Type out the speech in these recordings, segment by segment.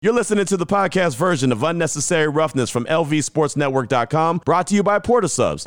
You're listening to the podcast version of Unnecessary Roughness from LVSportsNetwork.com, brought to you by Porta Subs.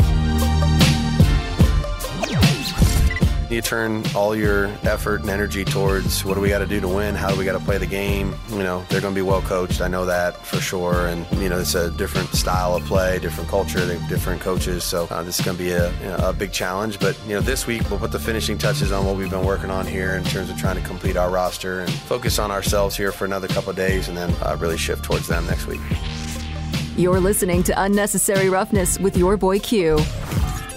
You turn all your effort and energy towards what do we got to do to win? How do we got to play the game? You know, they're going to be well coached. I know that for sure. And, you know, it's a different style of play, different culture, they have different coaches. So uh, this is going to be a, you know, a big challenge. But, you know, this week we'll put the finishing touches on what we've been working on here in terms of trying to complete our roster and focus on ourselves here for another couple days and then uh, really shift towards them next week. You're listening to Unnecessary Roughness with your boy Q.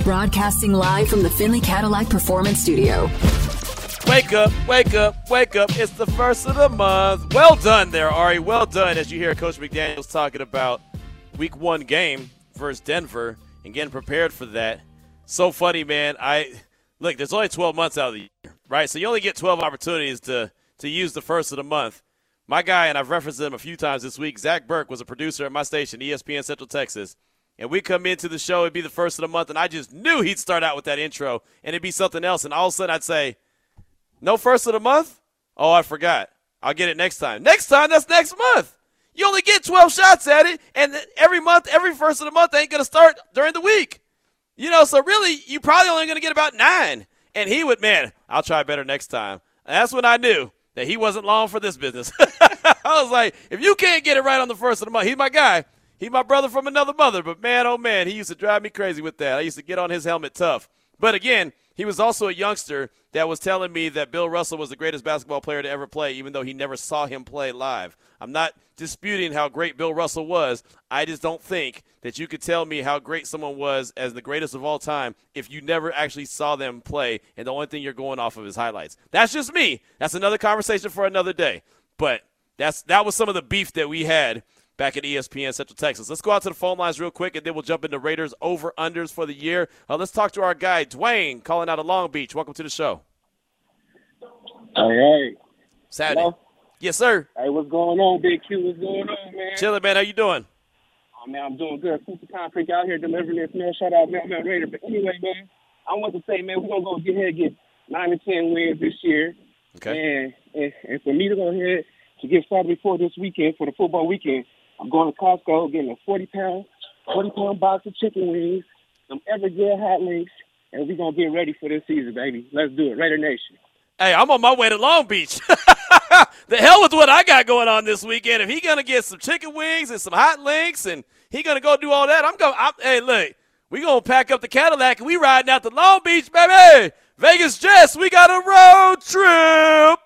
Broadcasting live from the Findlay Cadillac Performance Studio. Wake up, wake up, wake up. It's the first of the month. Well done there, Ari. Well done as you hear Coach McDaniels talking about week one game versus Denver and getting prepared for that. So funny, man. I look, there's only 12 months out of the year, right? So you only get 12 opportunities to to use the first of the month. My guy, and I've referenced him a few times this week, Zach Burke was a producer at my station, ESPN Central Texas and we come into the show, it'd be the first of the month, and I just knew he'd start out with that intro, and it'd be something else, and all of a sudden I'd say, "No first of the month? Oh, I forgot. I'll get it next time. Next time, that's next month. You only get 12 shots at it, and every month, every first of the month ain't gonna start during the week. You know, so really, you probably only gonna get about nine. And he would, man, I'll try better next time. And that's when I knew that he wasn't long for this business. I was like, if you can't get it right on the first of the month, he's my guy. He my brother from another mother, but man, oh man, he used to drive me crazy with that. I used to get on his helmet tough. But again, he was also a youngster that was telling me that Bill Russell was the greatest basketball player to ever play, even though he never saw him play live. I'm not disputing how great Bill Russell was. I just don't think that you could tell me how great someone was as the greatest of all time if you never actually saw them play, and the only thing you're going off of is highlights. That's just me. That's another conversation for another day. But that's that was some of the beef that we had back at ESPN Central Texas. Let's go out to the phone lines real quick, and then we'll jump into Raiders over unders for the year. Uh, let's talk to our guy Dwayne, calling out of Long Beach. Welcome to the show. All right. Saturday. Hello? Yes, sir. Hey, what's going on, Big Q? What's going on, man? Chilling, man. How you doing? Oh man, I'm doing good. Super Concrete out here delivering this, man. Shout out, man, man, Raider. But anyway, man, I want to say, man, we're gonna go get ahead and get nine to ten wins this year. Okay. And and, and for me to go ahead to get started before this weekend for the football weekend, I'm going to Costco, getting a 40 pound, 40 pound box of chicken wings, some Evergreen hot links, and we're going to get ready for this season, baby. Let's do it. Raider Nation. Hey, I'm on my way to Long Beach. the hell with what I got going on this weekend. If he gonna get some chicken wings and some hot links, and he gonna go do all that, I'm going. to Hey, look, we gonna pack up the Cadillac and we riding out to Long Beach, baby. Vegas Jess, we got a road trip.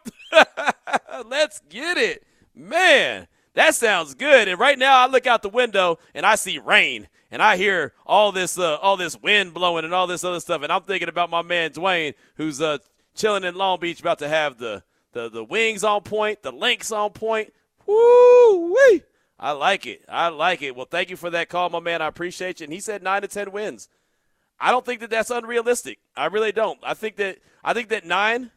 Let's get it, man. That sounds good. And right now, I look out the window and I see rain, and I hear all this, uh, all this wind blowing and all this other stuff. And I'm thinking about my man Dwayne, who's uh, chilling in Long Beach, about to have the the the wings on point, the links on point. Woo wee! I like it. I like it. Well, thank you for that call, my man. I appreciate you. And he said nine to ten wins. I don't think that that's unrealistic. I really don't. I think that I think that nine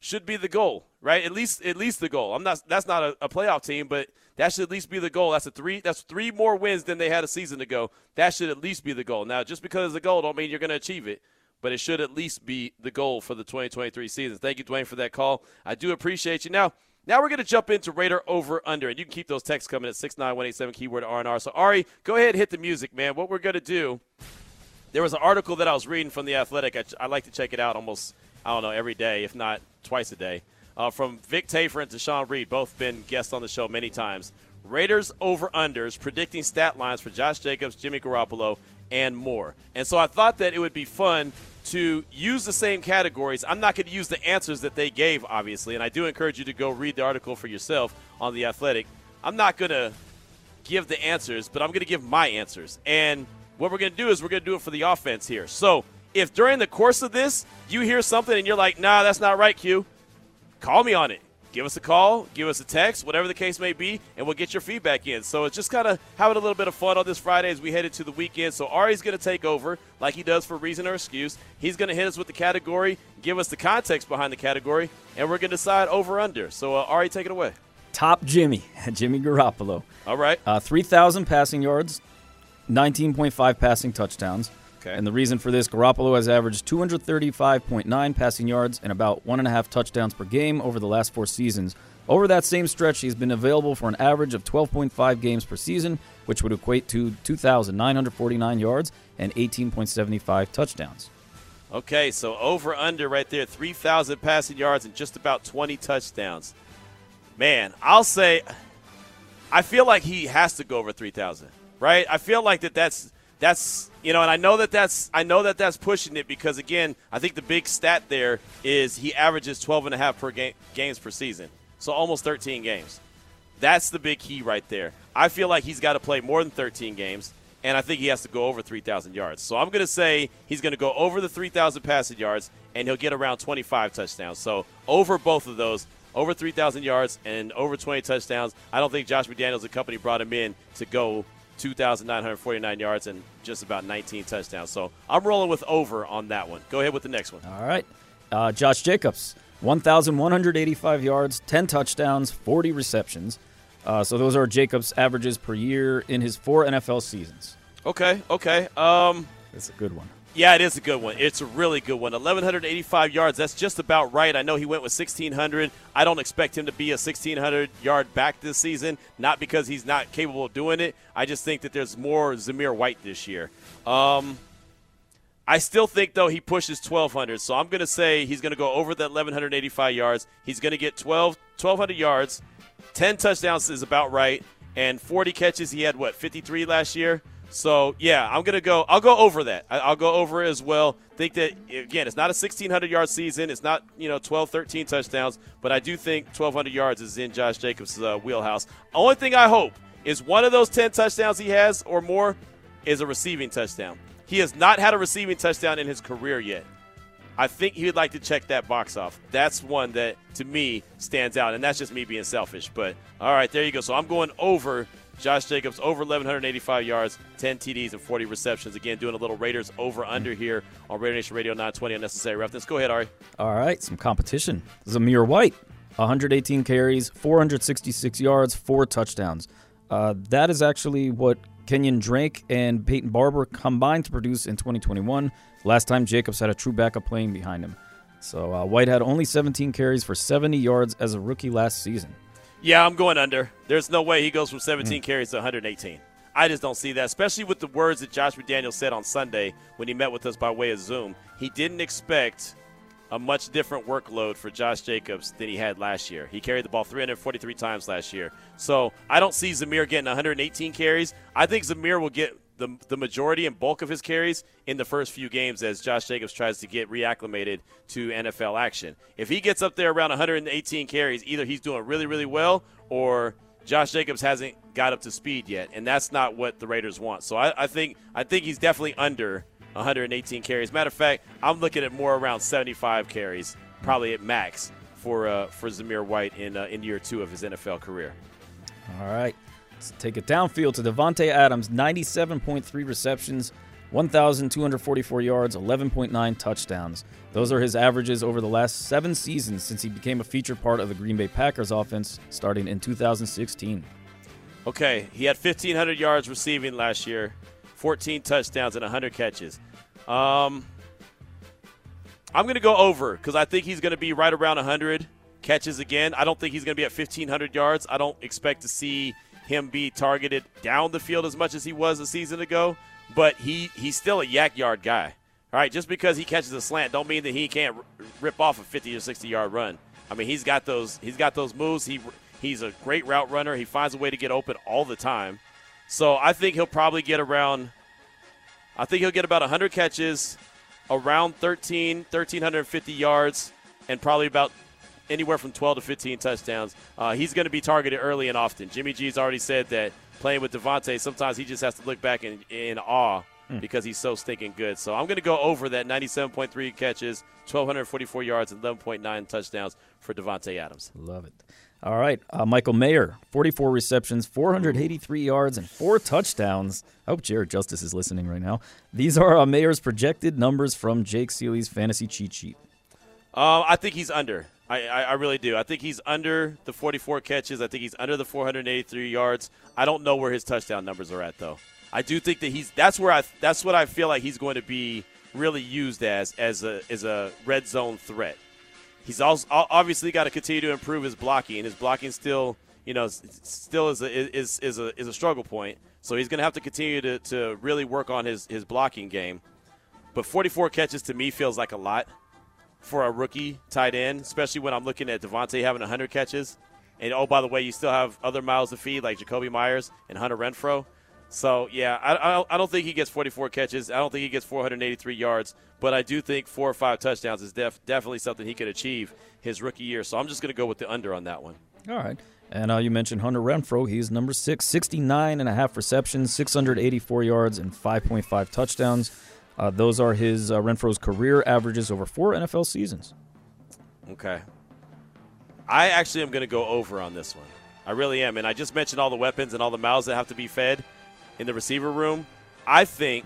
should be the goal, right? At least at least the goal. I'm not. That's not a, a playoff team, but that should at least be the goal. That's a three. That's three more wins than they had a season ago. That should at least be the goal. Now, just because it's the goal, don't mean you're going to achieve it, but it should at least be the goal for the 2023 season. Thank you, Dwayne, for that call. I do appreciate you. Now, now we're going to jump into Raider over under, and you can keep those texts coming at six nine one eight seven keyword R and R. So Ari, go ahead and hit the music, man. What we're going to do. There was an article that I was reading from the Athletic. I, I like to check it out almost I don't know every day, if not twice a day. Uh, from Vic Tafur and Sean Reed, both been guests on the show many times. Raiders over unders, predicting stat lines for Josh Jacobs, Jimmy Garoppolo, and more. And so I thought that it would be fun to use the same categories. I'm not going to use the answers that they gave, obviously, and I do encourage you to go read the article for yourself on The Athletic. I'm not going to give the answers, but I'm going to give my answers. And what we're going to do is we're going to do it for the offense here. So if during the course of this you hear something and you're like, nah, that's not right, Q, call me on it give us a call, give us a text, whatever the case may be, and we'll get your feedback in. So it's just kind of having a little bit of fun on this Friday as we head into the weekend. So Ari's going to take over like he does for reason or excuse. He's going to hit us with the category, give us the context behind the category, and we're going to decide over under. So uh, Ari, take it away. Top Jimmy, Jimmy Garoppolo. All right. Uh, 3,000 passing yards, 19.5 passing touchdowns. Okay. And the reason for this, Garoppolo has averaged 235.9 passing yards and about one and a half touchdowns per game over the last four seasons, Over that same stretch, he's been available for an average of 12.5 games per season, which would equate to 2,949 yards and 18.75 touchdowns. Okay, so over under right there, 3,000 passing yards and just about 20 touchdowns. Man, I'll say I feel like he has to go over 3,000, right? I feel like that that's that's you know, and I know that that's I know that that's pushing it because again, I think the big stat there is he averages 12 and a half per game, games per season. So almost 13 games. That's the big key right there. I feel like he's got to play more than 13 games and I think he has to go over 3,000 yards. So I'm going to say he's going to go over the 3,000 passing yards, and he'll get around 25 touchdowns. So over both of those, over 3,000 yards and over 20 touchdowns. I don't think Josh McDaniels and company brought him in to go 2,949 yards and just about 19 touchdowns. So I'm rolling with over on that one. Go ahead with the next one. All right. Uh, Josh Jacobs, 1,185 yards, 10 touchdowns, 40 receptions. Uh, so those are Jacobs' averages per year in his four NFL seasons. Okay, okay. Um, That's a good one. Yeah, it is a good one. It's a really good one. 1,185 yards. That's just about right. I know he went with 1,600. I don't expect him to be a 1,600 yard back this season, not because he's not capable of doing it. I just think that there's more Zamir White this year. Um, I still think, though, he pushes 1,200. So I'm going to say he's going to go over that 1,185 yards. He's going to get 12, 1,200 yards. 10 touchdowns is about right. And 40 catches. He had, what, 53 last year? So yeah, I'm gonna go. I'll go over that. I'll go over it as well. Think that again, it's not a 1600 yard season. It's not you know 12, 13 touchdowns, but I do think 1200 yards is in Josh Jacobs' uh, wheelhouse. Only thing I hope is one of those 10 touchdowns he has or more is a receiving touchdown. He has not had a receiving touchdown in his career yet. I think he would like to check that box off. That's one that to me stands out, and that's just me being selfish. But all right, there you go. So I'm going over Josh Jacobs over 1,185 yards, 10 TDs, and 40 receptions. Again, doing a little Raiders over under here on Raider Nation Radio 920 Unnecessary Roughness. Go ahead, Ari. All right, some competition. Zamir White, 118 carries, 466 yards, four touchdowns. Uh, that is actually what Kenyan Drake and Peyton Barber combined to produce in 2021. Last time Jacobs had a true backup playing behind him. So uh, White had only 17 carries for 70 yards as a rookie last season. Yeah, I'm going under. There's no way he goes from 17 mm. carries to 118. I just don't see that, especially with the words that Josh McDaniel said on Sunday when he met with us by way of Zoom. He didn't expect a much different workload for Josh Jacobs than he had last year. He carried the ball 343 times last year. So I don't see Zamir getting 118 carries. I think Zamir will get the, the majority and bulk of his carries in the first few games as Josh Jacobs tries to get reacclimated to NFL action. If he gets up there around 118 carries, either he's doing really, really well or Josh Jacobs hasn't got up to speed yet, and that's not what the Raiders want. So I, I think I think he's definitely under 118 carries. Matter of fact, I'm looking at more around 75 carries, probably at max for uh, for Zamir White in uh, in year two of his NFL career. All right. Take it downfield to Davante Adams, 97.3 receptions, 1,244 yards, 11.9 touchdowns. Those are his averages over the last seven seasons since he became a featured part of the Green Bay Packers offense starting in 2016. Okay, he had 1,500 yards receiving last year, 14 touchdowns, and 100 catches. Um, I'm going to go over because I think he's going to be right around 100 catches again. I don't think he's going to be at 1,500 yards. I don't expect to see him be targeted down the field as much as he was a season ago, but he he's still a YAC yard guy. All right, just because he catches a slant don't mean that he can't rip off a 50 or 60 yard run. I mean, he's got those he's got those moves. He he's a great route runner. He finds a way to get open all the time. So I think he'll probably get around I think he'll get about 100 catches, around 13 1350 yards and probably about anywhere from 12 to 15 touchdowns. Uh, he's going to be targeted early and often. Jimmy G's already said that playing with Davante, sometimes he just has to look back in, in awe mm. because he's so stinking good. So I'm going to go over that 97.3 catches, 1,244 yards, and 11.9 touchdowns for Davante Adams. Love it. All right, uh, Michael Mayer, 44 receptions, 483 yards, and four touchdowns. I hope Jared Justice is listening right now. These are uh, Mayer's projected numbers from Jake Ciely's fantasy cheat sheet. Uh, I think he's under. I, I, I, really do. I think he's under the 44 catches. I think he's under the 483 yards. I don't know where his touchdown numbers are at though. I do think that he's that's where I that's what I feel like he's going to be really used as as a as a red zone threat. He's also obviously got to continue to improve his blocking. His blocking still, you know, still is a, is, is a is a struggle point. So he's going to have to continue to, to really work on his, his blocking game. But 44 catches to me feels like a lot for a rookie tight end, especially when I'm looking at Davante having 100 catches. And oh, by the way, you still have other miles to feed like Jakobi Meyers and Hunter Renfrow. So yeah, I, I, don't think he gets 44 catches. I don't think he gets 483 yards, but I do think four or five touchdowns is def, definitely something he could achieve his rookie year. So I'm just going to go with the under on that one. All right. And uh, you mentioned Hunter Renfrow. He's number six, 69 and a half receptions, 684 yards, and 5.5 touchdowns. Uh, those are his uh, Renfrow's career averages over four NFL seasons. Okay. I actually am going to go over on this one. I really am. And I just mentioned all the weapons and all the mouths that have to be fed in the receiver room. I think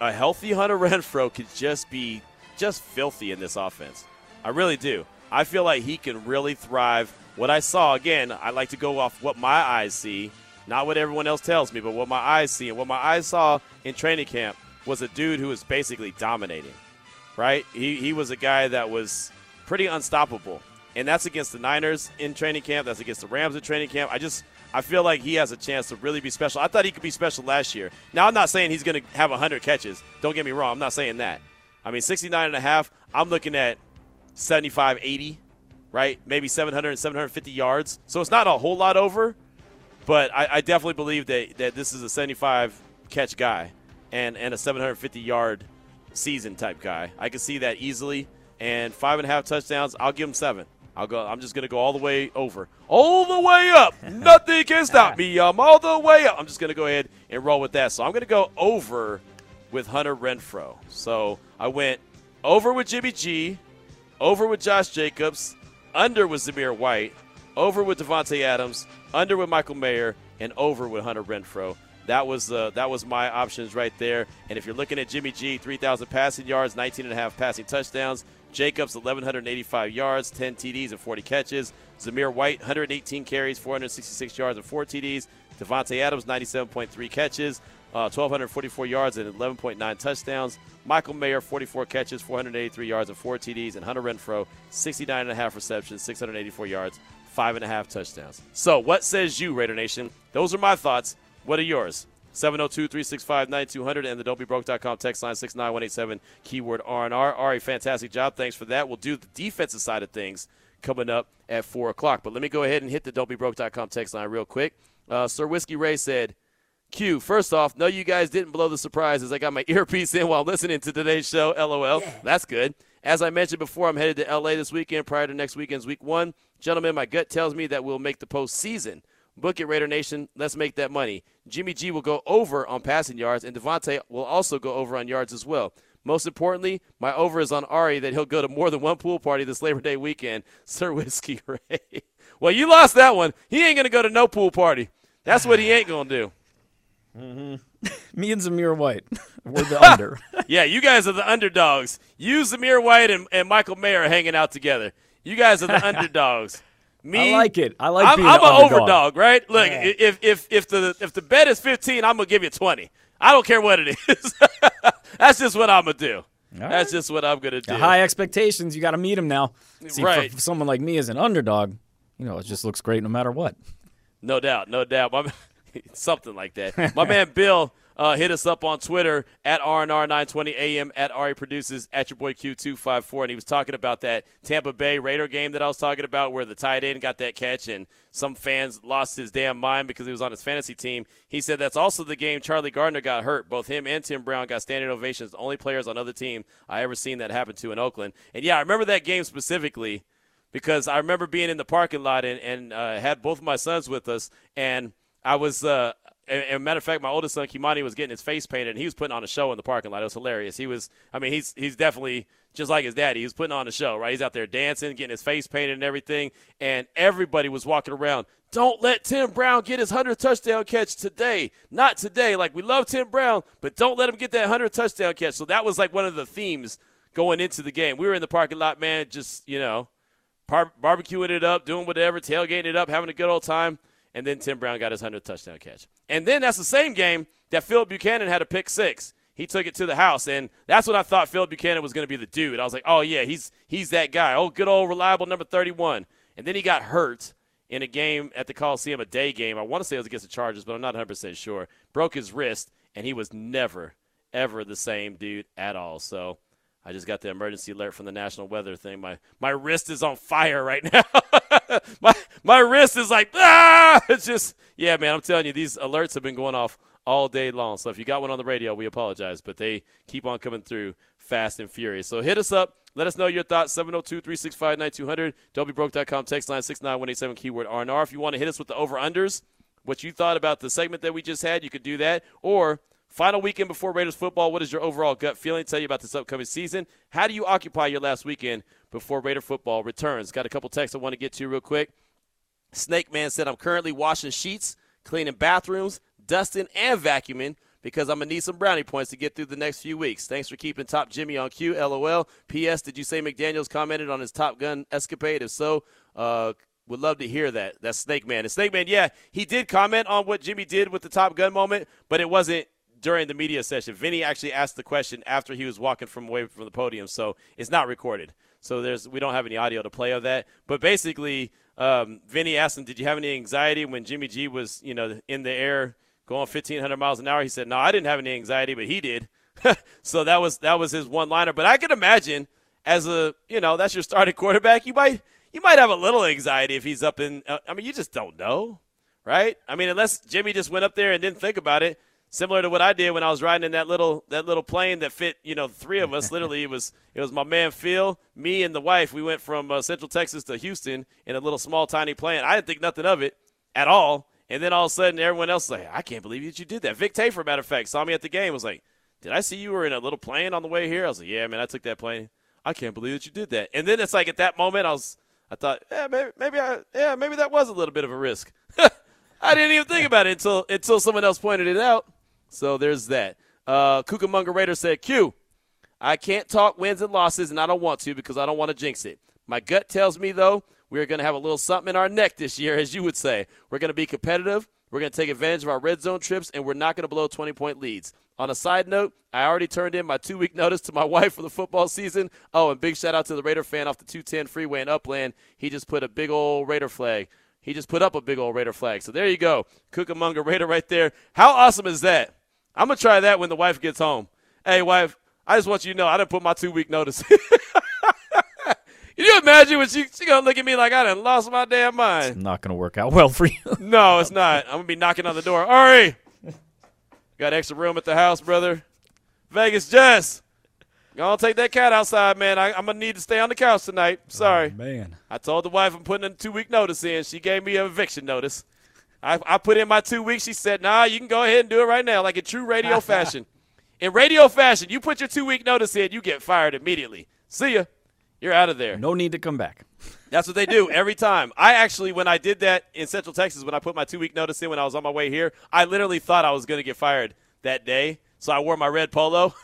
a healthy Hunter Renfrow could just be just filthy in this offense. I really do. I feel like he can really thrive. What I saw, again, I like to go off what my eyes see, not what everyone else tells me, but what my eyes see. And what my eyes saw in training camp was a dude who was basically dominating, right? He, he was a guy that was pretty unstoppable. And that's against the Niners in training camp. That's against the Rams in training camp. I just I feel like he has a chance to really be special. I thought he could be special last year. Now I'm not saying he's going to have 100 catches. Don't get me wrong. I'm not saying that. I mean 69 and a half. I'm looking at 75, 80, right? Maybe 700 750 yards. So it's not a whole lot over, but I, I definitely believe that that this is a 75 catch guy and and a 750 yard season type guy. I can see that easily. And five and a half touchdowns, I'll give him seven. I'll go. I'm just gonna go all the way over, all the way up. Nothing can stop me. I'm all the way up. I'm just gonna go ahead and roll with that. So I'm gonna go over with Hunter Renfrow. So I went over with Jimmy G, over with Josh Jacobs, under with Zamir White, over with Davante Adams, under with Michael Mayer, and over with Hunter Renfrow. That was uh, that was my options right there. And if you're looking at Jimmy G, 3,000 passing yards, 19 and a half passing touchdowns. Jacobs, 1,185 yards, 10 TDs, and 40 catches. Zamir White, 118 carries, 466 yards, and 4 TDs. Davante Adams, 97.3 catches, uh, 1,244 yards, and 11.9 touchdowns. Michael Mayer, 44 catches, 483 yards, and 4 TDs. And Hunter Renfrow, 69.5 receptions, 684 yards, 5.5 touchdowns. So, what says you, Raider Nation? Those are my thoughts. What are yours? 702-365-9200 and the don'tbebroke.com text line 69187 keyword R&R. Ari, fantastic job. Thanks for that. We'll do the defensive side of things coming up at 4 o'clock. But let me go ahead and hit the don'tbebroke.com text line real quick. Uh, Sir Whiskey Ray said, Q, first off, no, you guys didn't blow the surprises. I got my earpiece in while listening to today's show. LOL. Yeah. That's good. As I mentioned before, I'm headed to LA this weekend prior to next weekend's week one. Gentlemen, my gut tells me that we'll make the postseason. Book it, Raider Nation. Let's make that money. Jimmy G will go over on passing yards, and Davante will also go over on yards as well. Most importantly, my over is on Ari that he'll go to more than one pool party this Labor Day weekend. Sir Whiskey Ray. well, you lost that one. He ain't going to go to no pool party. That's what he ain't going to do. Mm-hmm. Me and Zamir White. We're the under. yeah, you guys are the underdogs. You, Zamir White, and, and Michael Mayer are hanging out together. You guys are the underdogs. Me, I like it. I like I'm, being I'm an overdog, right? Look, yeah. if if if the if the bet is 15, I'm gonna give you 20. I don't care what it is. That's just what I'm gonna do. Right. That's just what I'm gonna do. The high expectations. You got to meet them now. See, right. For, for, someone like me as an underdog, you know, it just looks great no matter what. No doubt, no doubt. My, something like that. My man Bill uh, hit us up on Twitter at RNR920AM, at Ari Produces, at your boy Q254. And he was talking about that Tampa Bay Raider game that I was talking about where the tight end got that catch and some fans lost his damn mind because he was on his fantasy team. He said that's also the game Charlie Garner got hurt. Both him and Tim Brown got standing ovations. The only players on other team I ever seen that happen to in Oakland. And yeah, I remember that game specifically because I remember being in the parking lot and, and uh, had both of my sons with us. And I was uh, and, and matter of fact, my oldest son Kimani was getting his face painted, and he was putting on a show in the parking lot. It was hilarious. He was, I mean, he's he's definitely just like his daddy. He was putting on a show, right? He's out there dancing, getting his face painted, and everything. And everybody was walking around. Don't let Tim Brown get his hundred touchdown catch today. Not today. Like we love Tim Brown, but don't let him get that hundred touchdown catch. So that was like one of the themes going into the game. We were in the parking lot, man, just you know, bar- barbecuing it up, doing whatever, tailgating it up, having a good old time and then Tim Brown got his 100th touchdown catch. And then that's the same game that Phil Buchanon had a pick six. he took it to the house, and that's when I thought Phil Buchanon was going to be the dude. I was like, oh yeah, he's he's that guy. Oh, good old reliable number 31. And then he got hurt in a game at the Coliseum, a day game. I want to say it was against the Chargers, but I'm not 100 percent sure. Broke his wrist, and he was never ever the same dude at all. So. I just got the emergency alert from the national weather thing. My my wrist is on fire right now. my my wrist is like ah. It's just yeah, man. I'm telling you, these alerts have been going off all day long. So if you got one on the radio, we apologize, but they keep on coming through fast and furious. So hit us up. Let us know your thoughts. 702 365 9200. WBroke.com. Text line 69187 keyword RNR. If you want to hit us with the over unders, what you thought about the segment that we just had, you could do that. Or final weekend before Raiders football, what is your overall gut feeling? Tell you about this upcoming season. How do you occupy your last weekend before Raider football returns? Got a couple texts I want to get to real quick. Snake Man said, I'm currently washing sheets, cleaning bathrooms, dusting, and vacuuming because I'm going to need some brownie points to get through the next few weeks. Thanks for keeping Top Jimmy on cue. LOL. P.S. Did you say McDaniels commented on his Top Gun escapade? If so, uh, would love to hear that. That's Snake Man. And Snake Man, yeah, he did comment on what Jimmy did with the Top Gun moment, but it wasn't during the media session. Vinny actually asked the question after he was walking from away from the podium, so it's not recorded. So there's we don't have any audio to play of that. But basically, um, Vinny asked him, "Did you have any anxiety when Jimmy G was, you know, in the air going 1,500 miles an hour?" He said, "No, I didn't have any anxiety, but he did." so that was that was his one liner. But I can imagine as a you know that's your starting quarterback, you might you might have a little anxiety if he's up in. Uh, I mean, you just don't know, right? I mean, unless Jimmy just went up there and didn't think about it similar to what I did when I was riding in that little that little plane that fit you know three of us. Literally, it was it was my man Phil, me, and the wife. We went from uh, Central Texas to Houston in a little small tiny plane. I didn't think nothing of it at all. And then all of a sudden, everyone else was like, "I can't believe that you did that." Vic Tafur, matter of fact, saw me at the game. Was like, "Did I see you were in a little plane on the way here?" I was like, "Yeah, man, I took that plane. I can't believe that you did that." And then it's like at that moment, I was, I thought, "Yeah, maybe, maybe I, yeah, maybe that was a little bit of a risk." I didn't even think about it until until someone else pointed it out. So there's that. Uh, Cucamonga Raider said, Q, I can't talk wins and losses, and I don't want to because I don't want to jinx it. My gut tells me, though, we're going to have a little something in our neck this year, as you would say. We're going to be competitive. We're going to take advantage of our red zone trips, and we're not going to blow 20 point leads. On a side note, I already turned in my two week notice to my wife for the football season. Oh, and big shout out to the Raider fan off the 210 freeway in Upland. He just put a big old Raider flag. He just put up a big old Raider flag. So there you go. Cucamonga Raider right there. How awesome is that? I'm gonna try that when the wife gets home. Hey, wife, I just want you to know I didn't put my two week notice. Can you imagine when she she gonna look at me like I done lost my damn mind? It's not gonna work out well for you. no, it's not. I'm gonna be knocking on the door. Ari, got extra room at the house, brother. Vegas Jess, gonna take that cat outside, man. I, am gonna need to stay on the couch tonight. Sorry, oh, man. I told the wife I'm putting a two week notice in. She gave me an eviction notice. I, I put in my two weeks. She said, nah, you can go ahead and do it right now, like in true radio fashion. In radio fashion, you put your two week notice in, you get fired immediately. See ya. You're out of there. No need to come back. That's what they do every time. I actually, when I did that in Central Texas, when I put my two week notice in when I was on my way here, I literally thought I was going to get fired that day. So I wore my red polo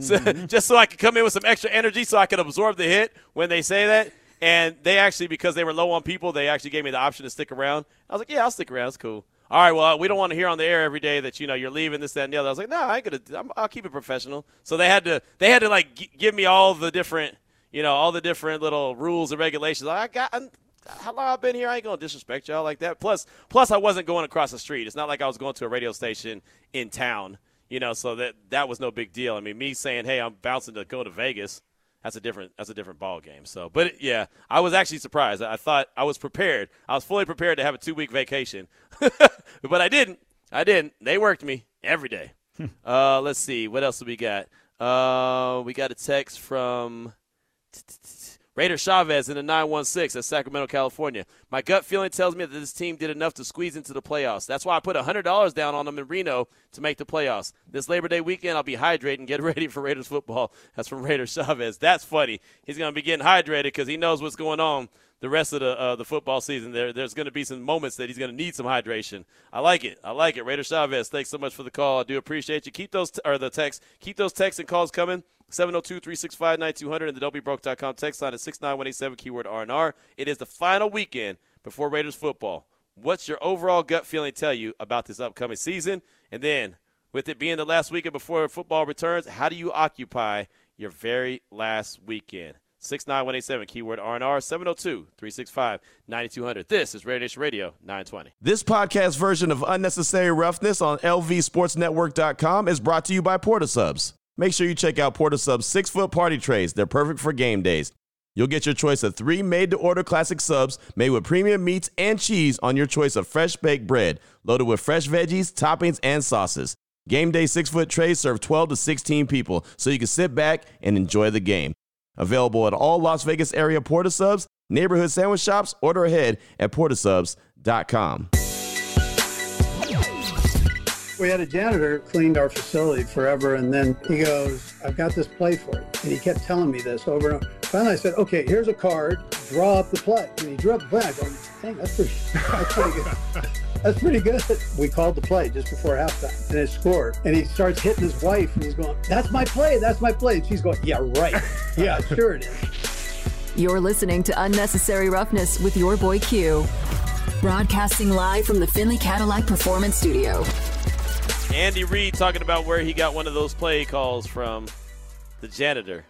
so, mm-hmm. just so I could come in with some extra energy so I could absorb the hit when they say that. And they actually, because they were low on people, they actually gave me the option to stick around. I was like, yeah, I'll stick around. It's cool. All right, well, we don't want to hear on the air every day that you know you're leaving this, that, and the other. I was like, no, I ain't gonna. i will keep it professional. So they had to, they had to like g- give me all the different, you know, all the different little rules and regulations. I got, I'm, how long I've been here, I ain't gonna disrespect y'all like that. Plus, plus, I wasn't going across the street. It's not like I was going to a radio station in town, you know. So that that was no big deal. I mean, me saying, hey, I'm bouncing to go to Vegas that's a different that's a different ball game. So, but yeah, I was actually surprised. I thought I was prepared. I was fully prepared to have a two week vacation, but I didn't. I didn't. They worked me every day. Hmm. uh, let's see what else we got. Uh, we got a text from. Raider Chavez in the 916 at Sacramento, California. My gut feeling tells me that this team did enough to squeeze into the playoffs. That's why I put $100 down on them in Reno to make the playoffs. This Labor Day weekend, I'll be hydrated and get ready for Raiders football. That's from Raider Chavez. That's funny. He's going to be getting hydrated because he knows what's going on the rest of the uh, the football season. There, there's going to be some moments that he's going to need some hydration. I like it. I like it. Raider Chavez, thanks so much for the call. I do appreciate you. Keep those t- or the text. Keep those texts and calls coming. 702-365-9200 and the WBroke.com text line is 69187 keyword R&R. It is the final weekend before Raiders football. What's your overall gut feeling tell you about this upcoming season? And then with it being the last weekend before football returns, how do you occupy your very last weekend? 69187, keyword R&R, 702-365-9200. This is Raider Nation Radio 920. This podcast version of Unnecessary Roughness on LVSportsNetwork.com is brought to you by Portasubs. Make sure you check out Portasubs six-foot party trays. They're perfect for game days. You'll get your choice of three made-to-order classic subs made with premium meats and cheese on your choice of fresh baked bread, loaded with fresh veggies, toppings, and sauces. Game day six-foot trays serve 12 to 16 people, so you can sit back and enjoy the game. Available at all Las Vegas area Porta Subs, neighborhood sandwich shops. Order ahead at portasubs.com. We had a janitor cleaned our facility forever, and then he goes, I've got this play for you. And he kept telling me this over and over. Finally, I said, okay, here's a card, draw up the play. And he drew up the play. I go, dang, that's pretty, that's pretty good. That's pretty good. We called the play just before halftime, and it scored. And he starts hitting his wife, and he's going, that's my play, that's my play. And she's going, yeah, right. Yeah, sure it is. You're listening to Unnecessary Roughness with your boy Q. Broadcasting live from the Findlay Cadillac Performance Studio. Andy Reid talking about where he got one of those play calls from the janitor.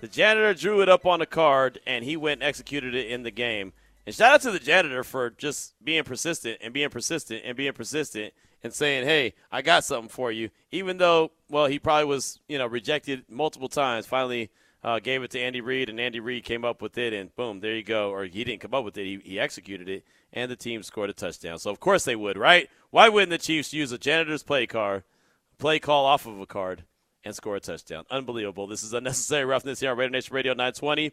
The janitor drew it up on a card, and he went and executed it in the game. And shout out to the janitor for just being persistent and being persistent and being persistent and saying, "Hey, I got something for you." Even though, well, he probably was, you know, rejected multiple times. Finally, uh, gave it to Andy Reid, and Andy Reid came up with it, and boom, there you go. Or he didn't come up with it; he, he executed it, and the team scored a touchdown. So of course they would, right? Why wouldn't the Chiefs use a janitor's play card, play call off of a card, and score a touchdown? Unbelievable. This is unnecessary roughness here on Raider Nation Radio 920.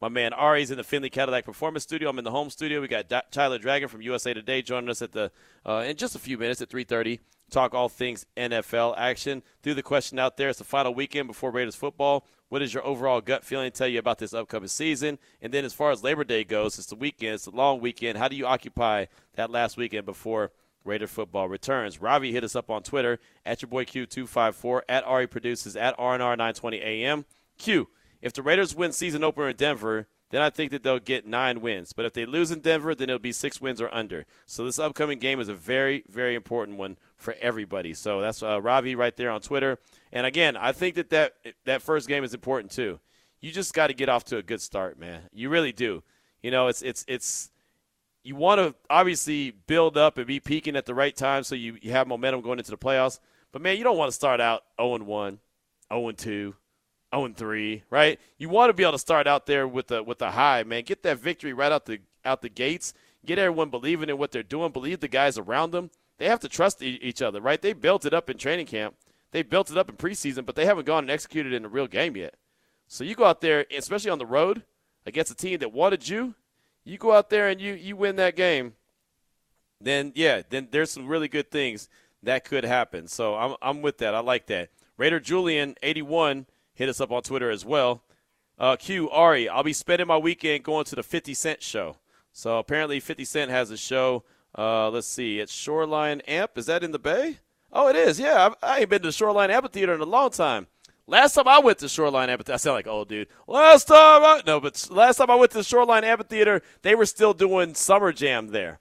My man Ari's in the Findlay Cadillac Performance Studio. I'm in the home studio. We got Tyler Dragon from USA Today joining us at the uh, in just a few minutes at 3:30. Talk all things NFL action. Threw the question out there. It's the final weekend before Raiders football. What is your overall gut feeling tell you about this upcoming season? And then as far as Labor Day goes, it's the weekend. It's a long weekend. How do you occupy that last weekend before Raider football returns? Ravi hit us up on Twitter at your boy Q254 at Ari produces at RNR 920 AM. Q if the Raiders win season opener in Denver, then I think that they'll get nine wins. But if they lose in Denver, then it'll be six wins or under. So this upcoming game is a very, very important one for everybody. So that's uh, Ravi right there on Twitter. And again, I think that, that that first game is important too. You just got to get off to a good start, man. You really do. You know, it's it's it's you want to obviously build up and be peaking at the right time so you, you have momentum going into the playoffs. But man, you don't want to start out 0 1, 0 2, 0 3, right? You want to be able to start out there with the with the high, man. Get that victory right out the out the gates. Get everyone believing in what they're doing. Believe the guys around them. They have to trust e- each other, right? They built it up in training camp. They built it up in preseason, but they haven't gone and executed in a real game yet. So you go out there, especially on the road against a team that wanted you. You go out there and you you win that game. Then yeah, then there's some really good things that could happen. So I'm I'm with that. I like that. Raider Julian 81 hit us up on Twitter as well. Uh, Q, Ari, I'll be spending my weekend going to the 50 Cent show. So apparently 50 Cent has a show. Uh, let's see, it's Shoreline Amp. Is that in the Bay? Oh, it is. Yeah, I've, I ain't been to Shoreline Amphitheater in a long time. Last time I went to Shoreline Amphitheater, I sound like old dude. Last time I no, but last time I went to the Shoreline Amphitheater, they were still doing Summer Jam there,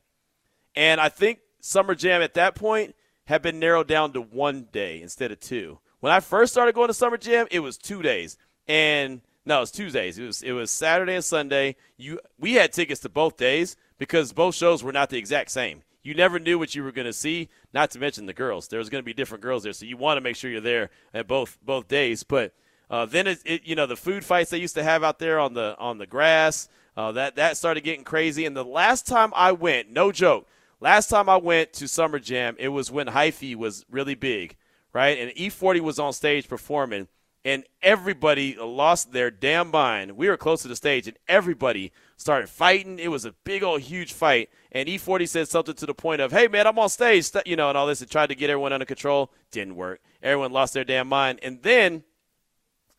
and I think Summer Jam at that point had been narrowed down to one day instead of two. When I first started going to Summer Jam, it was two days, and no, it was Tuesdays. It was it was Saturday and Sunday. You we had tickets to both days because both shows were not the exact same. You never knew what you were going to see. Not to mention the girls. There was going to be different girls there, so you want to make sure you're there at both both days. But uh, then it, it, you know the food fights they used to have out there on the on the grass. Uh, that that started getting crazy. And the last time I went, no joke, last time I went to Summer Jam, it was when Hyphy was really big, right? And E40 was on stage performing and everybody lost their damn mind. We were close to the stage, and everybody started fighting. It was a big old huge fight, and E40 said something to the point of, "Hey man, I'm on stage," you know, and all this, and tried to get everyone under control. Didn't work. Everyone lost their damn mind, and then,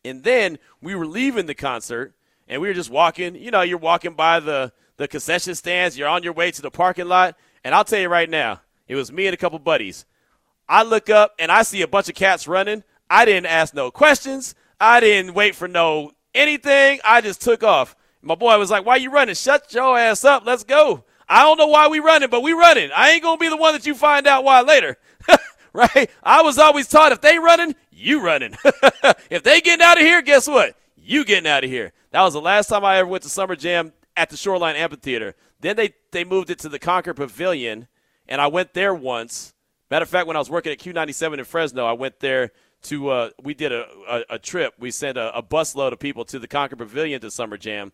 and then we were leaving the concert, and we were just walking. You know, you're walking by the the concession stands. You're on your way to the parking lot, and I'll tell you right now, it was me and a couple buddies. I look up and I see a bunch of cats running. I didn't ask no questions. I didn't wait for no anything. I just took off. My boy was like, "Why you running? Shut your ass up. Let's go." I don't know why we running, but we running. I ain't gonna be the one that you find out why later. right? I was always taught if they running, you running. if they getting out of here, guess what? You getting out of here. That was the last time I ever went to Summer Jam at the Shoreline Amphitheater. Then they, they moved it to the Concord Pavilion, and I went there once. Matter of fact, when I was working at Q97 in Fresno, I went there to uh, we did a, a, a, trip. We sent a, a busload of people to the Concord Pavilion to Summer Jam,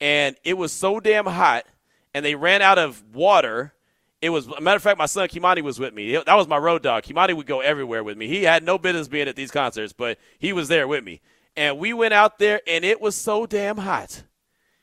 and it was so damn hot, and they ran out of water. It was a matter of fact, my son Kimani was with me. That was my road dog. Kimani would go everywhere with me. He had no business being at these concerts, but he was there with me. And we went out there, and it was so damn hot,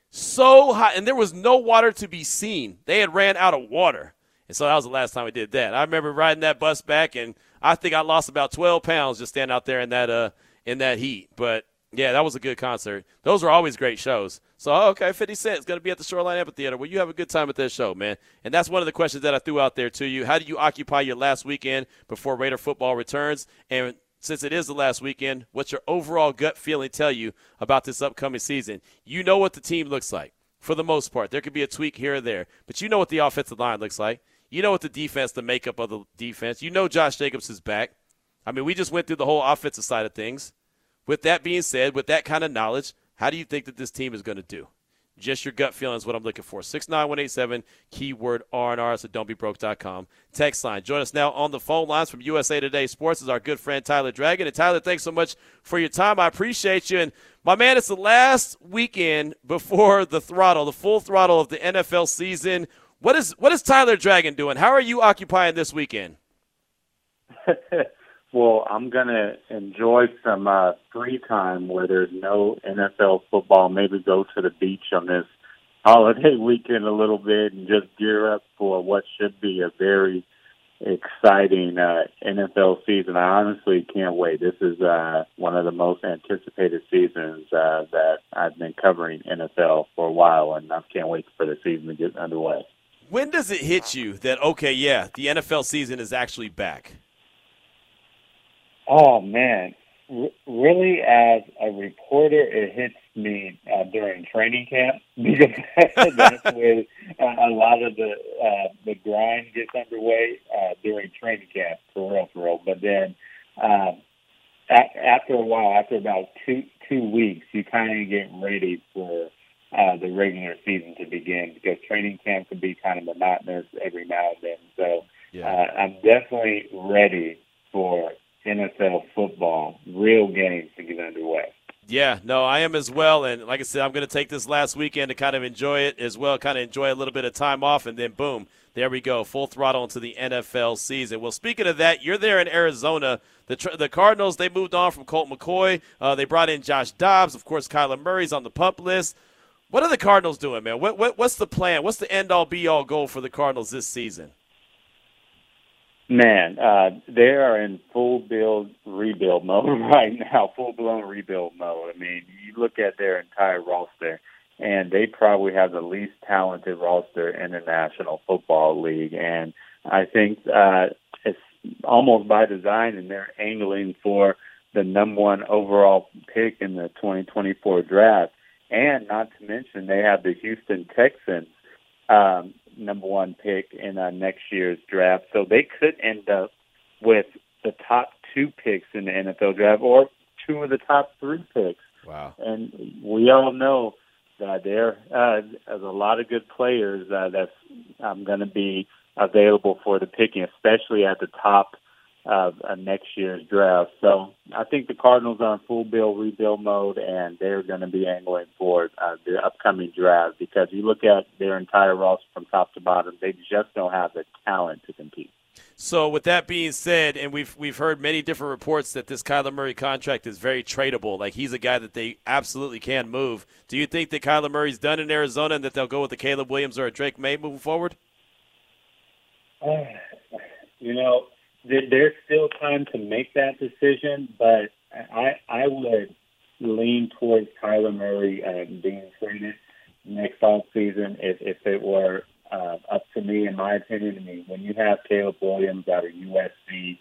so hot, and there was no water to be seen. They had ran out of water, and so that was the last time we did that. I remember riding that bus back and I think I lost about 12 pounds just standing out there in that uh in that heat. But yeah, that was a good concert. Those are always great shows. So oh, okay, 50 Cent is going to be at the Shoreline Amphitheater. Well, you have a good time at this show, man. And that's one of the questions that I threw out there to you. How do you occupy your last weekend before Raider football returns? And since it is the last weekend, what's your overall gut feeling tell you about this upcoming season? You know what the team looks like for the most part. There could be a tweak here or there, but you know what the offensive line looks like. You know what the defense, the makeup of the defense. You know Josh Jacobs is back. I mean, we just went through the whole offensive side of things. With that being said, with that kind of knowledge, how do you think that this team is going to do? Just your gut feeling is what I'm looking for. 69187, keyword R&R, so don'tbebroke.com. Text line. Join us now on the phone lines from USA Today Sports is our good friend Tyler Dragon. And Tyler, thanks so much for your time. I appreciate you. And my man, it's the last weekend before the throttle, the full throttle of the NFL season. What is what is Tyler Dragon doing? How are you occupying this weekend? well, I'm gonna enjoy some uh, free time where there's no NFL football. Maybe go to the beach on this holiday weekend a little bit and just gear up for what should be a very exciting uh, NFL season. I honestly can't wait. This is uh, one of the most anticipated seasons uh, that I've been covering NFL for a while, and I can't wait for the season to get underway when does it hit you that okay, yeah, the NFL season is actually back? Oh man, R- really, as a reporter, it hits me uh, during training camp because that's where uh, a lot of the uh, the grind gets underway uh, during training camp, for real, for real. But then um, a- after a while, after about two two weeks, you kind of get ready for uh, the regular season to begin because training camp can be kind of monotonous every now and then. So yeah. uh, I'm definitely ready for NFL football, real games to get underway. Yeah, no, I am as well. And like I said, I'm going to take this last weekend to kind of enjoy it as well, kind of enjoy a little bit of time off, and then boom, there we go, full throttle into the NFL season. Well, speaking of that, you're there in Arizona. The, the Cardinals, they moved on from Colt McCoy. Uh, they brought in Josh Dobbs. Of course, Kyler Murray's on the pup list. What are the Cardinals doing, man? What, what what's the plan? What's the end all be all goal for the Cardinals this season? Man, uh, they are in full build rebuild mode right now, full blown rebuild mode. I mean, you look at their entire roster, and they probably have the least talented roster in the National Football League. And I think uh, it's almost by design, and they're angling for the number one overall pick in the 2024 draft. And not to mention, they have the Houston Texans um, number one pick in uh, next year's draft. So they could end up with the top two picks in the NFL draft or two of the top three picks. Wow. And we all know that there uh, there's a lot of good players uh, that's um, going to be available for the picking, especially at the top of uh, next year's draft. So I think the Cardinals are in full build rebuild mode, and they're going to be angling for uh, the upcoming draft because you look at their entire roster from top to bottom, they just don't have the talent to compete. So, with that being said, and we've we've heard many different reports that this Kyler Murray contract is very tradable. Like he's a guy that they absolutely can move. Do you think that Kyler Murray's done in Arizona, and that they'll go with a Caleb Williams or a Drake Maye moving forward? Uh, you know, there's still time to make that decision, but I I would lean towards Kyler Murray uh, being traded next off season if if it were uh, up to me, in my opinion. I mean, when you have Caleb Williams out of USC,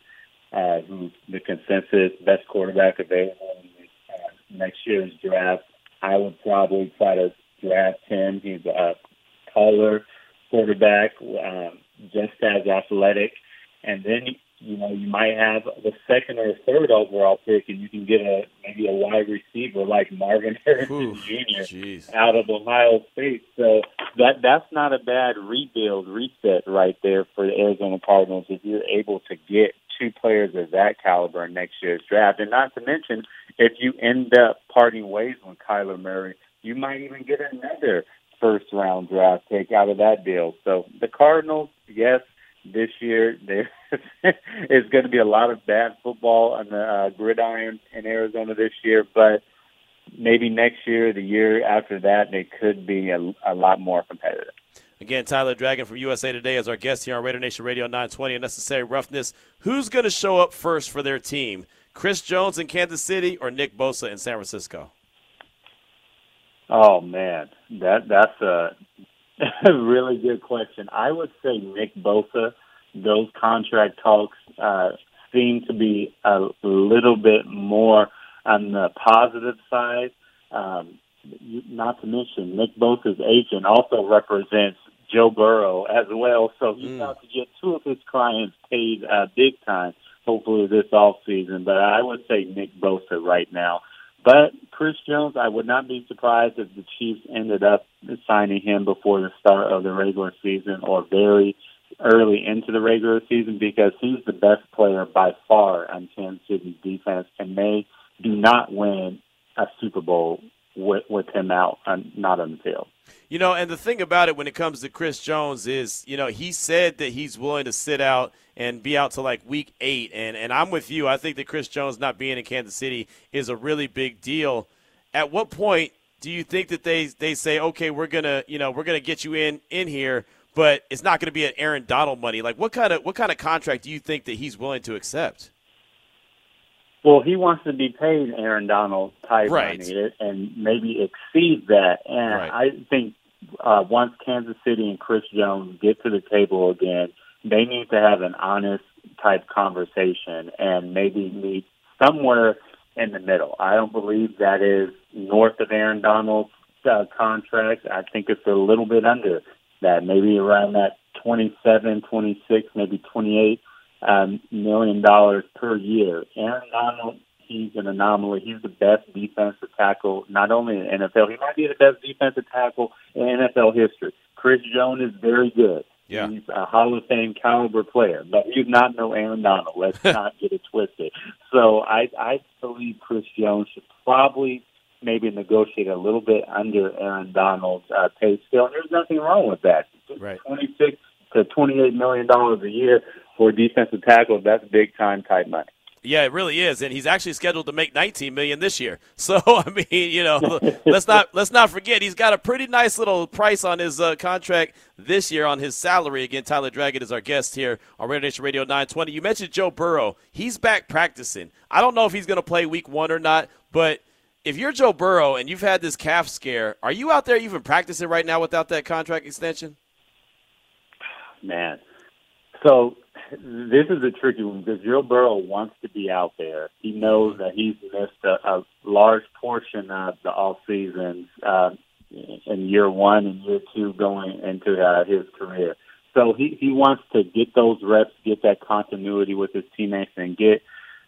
uh, who's the consensus best quarterback available in uh, next year's draft, I would probably try to draft him. He's a taller quarterback, um, just as athletic. And then you know, you might have the second or third overall pick, and you can get a maybe a wide receiver like Marvin Harrison Jr. jeez. out of Ohio State. So that that's not a bad rebuild reset right there for the Arizona Cardinals if you're able to get two players of that caliber in next year's draft. And not to mention, if you end up parting ways with Kyler Murray, you might even get another first round draft pick out of that deal. So the Cardinals, yes, this year there is going to be a lot of bad football on the uh, gridiron in Arizona this year, but maybe next year, the year after that, they could be a, a lot more competitive. Again, Tyler Dragon from USA Today is our guest here on Raider Nation Radio 920 Unnecessary Roughness. Who's going to show up first for their team? Chris Jones in Kansas City or Nick Bosa in San Francisco? Oh man, that that's a really good question. I would say Nick Bosa. Those contract talks uh, seem to be a little bit more on the positive side. Um, not to mention, Nick Bosa's agent also represents Joe Burrow as well, so he's Mm. about to get two of his clients paid uh, big time. Hopefully this off season, but I would say Nick Bosa right now. But Chris Jones, I would not be surprised if the Chiefs ended up signing him before the start of the regular season or very early into the regular season because he's the best player by far on Kansas City's defense, and they do not win a Super Bowl with, with him out, on, not on the field. You know, and the thing about it when it comes to Chris Jones is, you know, he said that he's willing to sit out and be out to like week eight. And, and I'm with you. I think that Chris Jones not being in Kansas City is a really big deal. At what point do you think that they, they say, okay, we're to, you know, we're to get you in, in here, but it's not going to be an Aaron Donald money? Like what kind of, what kind of contract do you think that he's willing to accept? Well, he wants to be paid Aaron Donald type Right. money and maybe exceed that. And Right. I think uh, once Kansas City and Chris Jones get to the table again, they need to have an honest type conversation and maybe meet somewhere in the middle. I don't believe that is north of Aaron Donald's uh, contract. I think it's a little bit under that, maybe around that 27, 26, maybe 28 um, million dollars per year. Aaron Donald, he's an anomaly. He's the best defensive tackle, not only in the NFL, he might be the best defensive tackle in NFL history. Chris Jones is very good. Yeah. He's a Hall of Fame caliber player, but he's not no Aaron Donald. Let's not get it twisted. So I, I believe Chris Jones should probably maybe negotiate a little bit under Aaron Donald's uh, pay scale. And there's nothing wrong with that. Right. 26 to 28 million dollars a year for a defensive tackle, that's big time type money. Yeah, it really is, and he's actually scheduled to make 19 million this year. So I mean, you know, let's not let's not forget he's got a pretty nice little price on his uh, contract this year on his salary. Again, Tyler Dragon is our guest here on Raider Nation Radio 920. You mentioned Joe Burrow; he's back practicing. I don't know if he's going to play Week One or not, but if you're Joe Burrow and you've had this calf scare, are you out there even practicing right now without that contract extension? Man. So this is a tricky one because Joe Burrow wants to be out there. He knows that he's missed a, a large portion of the off seasons uh, in year one and year two going into uh, his career. So he, he wants to get those reps, get that continuity with his teammates, and get